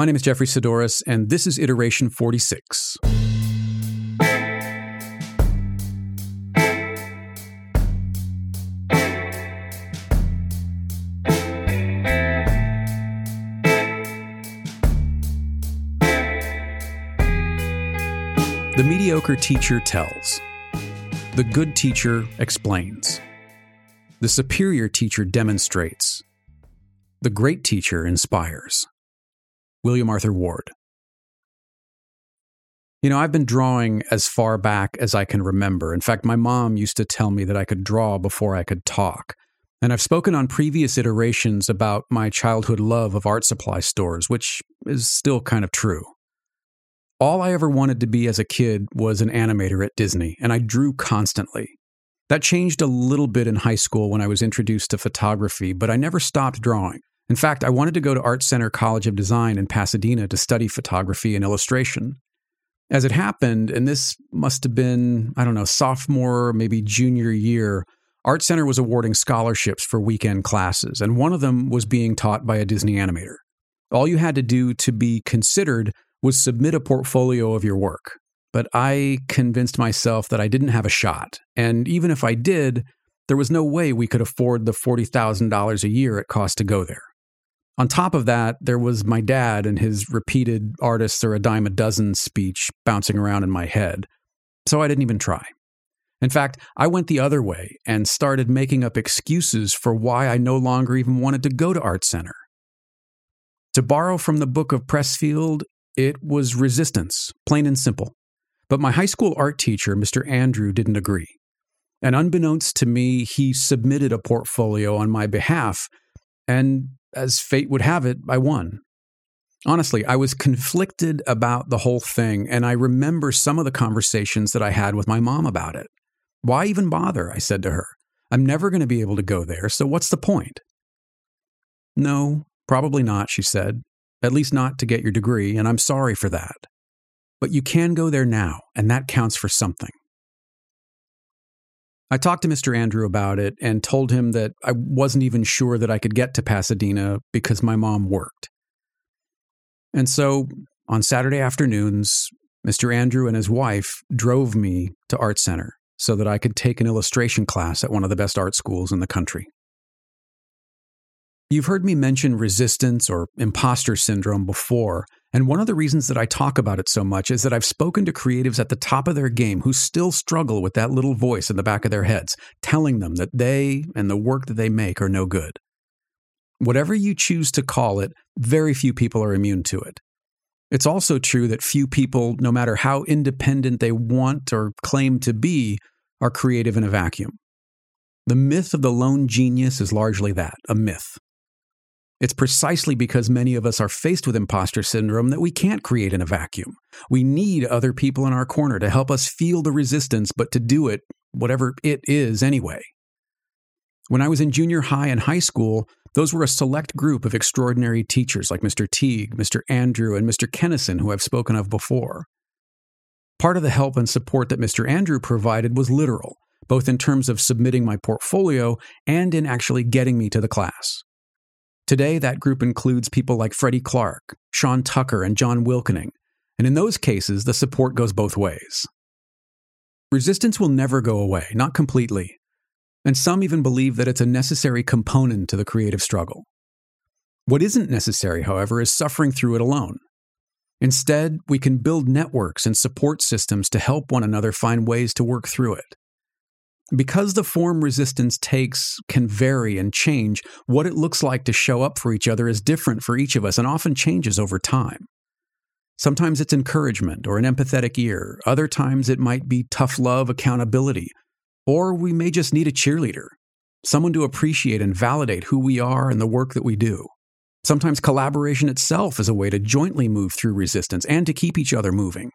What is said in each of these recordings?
My name is Jeffery Saddoris, and this is Iteration 46. The mediocre teacher tells. The good teacher explains. The superior teacher demonstrates. The great teacher inspires. William Arthur Ward. You know, I've been drawing as far back as I can remember. In fact, my mom used to tell me that I could draw before I could talk. And I've spoken on previous iterations about my childhood love of art supply stores, which is still kind of true. All I ever wanted to be as a kid was an animator at Disney, and I drew constantly. That changed a little bit in high school when I was introduced to photography, but I never stopped drawing. In fact, I wanted to go to Art Center College of Design in Pasadena to study photography and illustration. As it happened, and this must have been, I don't know, sophomore, maybe junior year, Art Center was awarding scholarships for weekend classes, and one of them was being taught by a Disney animator. All you had to do to be considered was submit a portfolio of your work. But I convinced myself that I didn't have a shot. And even if I did, there was no way we could afford the $40,000 a year it cost to go there. On top of that, there was my dad and his repeated artists are a dime a dozen speech bouncing around in my head. So I didn't even try. In fact, I went the other way and started making up excuses for why I no longer even wanted to go to Art Center. To borrow from the book of Pressfield, it was resistance, plain and simple. But my high school art teacher, Mr. Andrew, didn't agree. And unbeknownst to me, he submitted a portfolio on my behalf. And as fate would have it, I won. Honestly, I was conflicted about the whole thing, and I remember some of the conversations that I had with my mom about it. Why even bother? I said to her. I'm never going to be able to go there, so what's the point? No, probably not, she said at least not to get your degree, and I'm sorry for that. But you can go there now, and that counts for something. I talked to Mr. Andrew about it and told him that I wasn't even sure that I could get to Pasadena because my mom worked. And so on Saturday afternoons, Mr. Andrew and his wife drove me to Art Center so that I could take an illustration class at one of the best art schools in the country. You've heard me mention resistance or imposter syndrome before, and one of the reasons that I talk about it so much is that I've spoken to creatives at the top of their game who still struggle with that little voice in the back of their heads, telling them that they and the work that they make are no good. Whatever you choose to call it, very few people are immune to it. It's also true that few people, no matter how independent they want or claim to be, are creative in a vacuum. The myth of the lone genius is largely that a myth. It's precisely because many of us are faced with imposter syndrome that we can't create in a vacuum. We need other people in our corner to help us feel the resistance, but to do it, whatever it is anyway. When I was in junior high and high school, those were a select group of extraordinary teachers like Mr. Teague, Mr. Andrew, and Mr. Kennison, who I've spoken of before. Part of the help and support that Mr. Andrew provided was literal, both in terms of submitting my portfolio and in actually getting me to the class. Today, that group includes people like Freddie Clark, Sean Tucker, and John Wilkening, and in those cases, the support goes both ways. Resistance will never go away, not completely, and some even believe that it's a necessary component to the creative struggle. What isn't necessary, however, is suffering through it alone. Instead, we can build networks and support systems to help one another find ways to work through it. Because the form resistance takes can vary and change, what it looks like to show up for each other is different for each of us and often changes over time. Sometimes it's encouragement or an empathetic ear. Other times it might be tough love, accountability. Or we may just need a cheerleader, someone to appreciate and validate who we are and the work that we do. Sometimes collaboration itself is a way to jointly move through resistance and to keep each other moving.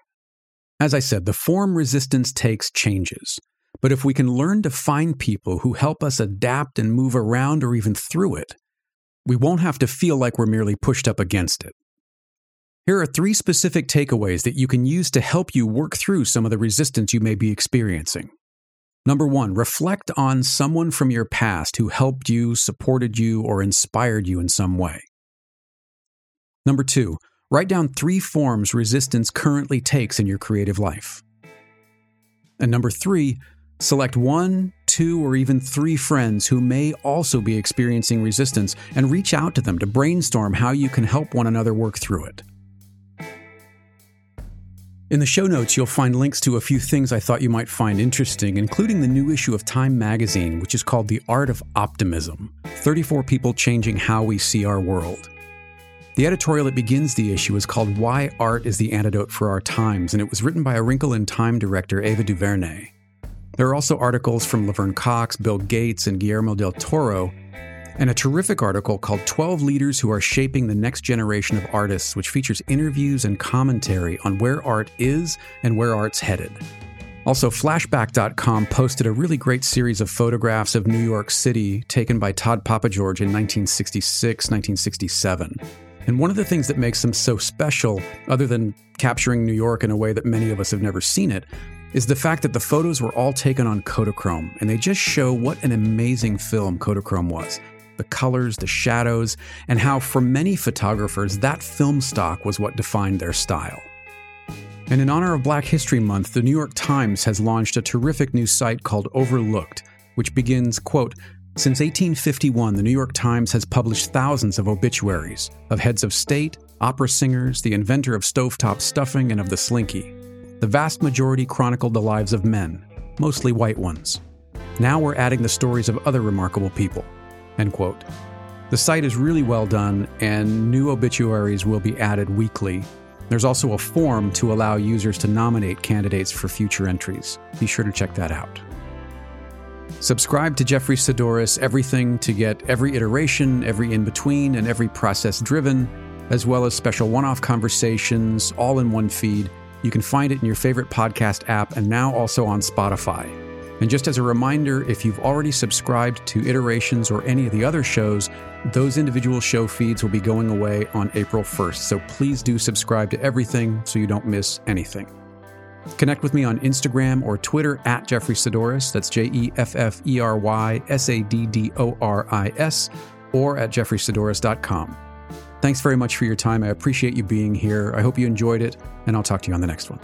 As I said, the form resistance takes changes. But if we can learn to find people who help us adapt and move around or even through it, we won't have to feel like we're merely pushed up against it. Here are three specific takeaways that you can use to help you work through some of the resistance you may be experiencing. Number one, reflect on someone from your past who helped you, supported you, or inspired you in some way. Number two, Write down three forms resistance currently takes in your creative life. And number three, select one, two, or even three friends who may also be experiencing resistance and reach out to them to brainstorm how you can help one another work through it. In the show notes, you'll find links to a few things I thought you might find interesting, including the new issue of Time magazine, which is called The Art of Optimism 34 People Changing How We See Our World. The editorial that begins the issue is called Why Art is the Antidote for Our Times, and it was written by A Wrinkle in Time director Ava DuVernay. There are also articles from Laverne Cox, Bill Gates, and Guillermo del Toro, and a terrific article called 12 Leaders Who Are Shaping the Next Generation of Artists, which features interviews and commentary on where art is and where art's headed. Also, Flashbak.com posted a really great series of photographs of New York City taken by Todd Papageorge in 1966 1967. And one of the things that makes them so special, other than capturing New York in a way that many of us have never seen it, is the fact that the photos were all taken on Kodachrome, and they just show what an amazing film Kodachrome was the colors, the shadows, and how, for many photographers, that film stock was what defined their style. And in honor of Black History Month, the New York Times has launched a terrific new site called Overlooked, which begins, quote, since 1851, the New York Times has published thousands of obituaries of heads of state, opera singers, the inventor of stovetop stuffing, and of the slinky. The vast majority chronicled the lives of men, mostly white ones. Now we're adding the stories of other remarkable people. End quote. The site is really well done, and new obituaries will be added weekly. There's also a form to allow users to nominate candidates for future entries. Be sure to check that out. Subscribe to Jeffery Saddoris Everything to get every iteration, every in between, and every process driven, as well as special one off conversations, all in one feed. You can find it in your favorite podcast app and now also on Spotify. And just as a reminder, if you've already subscribed to Iterations or any of the other shows, those individual show feeds will be going away on April 1st. So please do subscribe to everything so you don't miss anything. Connect with me on Instagram or Twitter at Jeffery Saddoris. That's J E F F E R Y S A D D O R I S, or at jefferysaddoris.com. Thanks very much for your time. I appreciate you being here. I hope you enjoyed it, and I'll talk to you on the next one.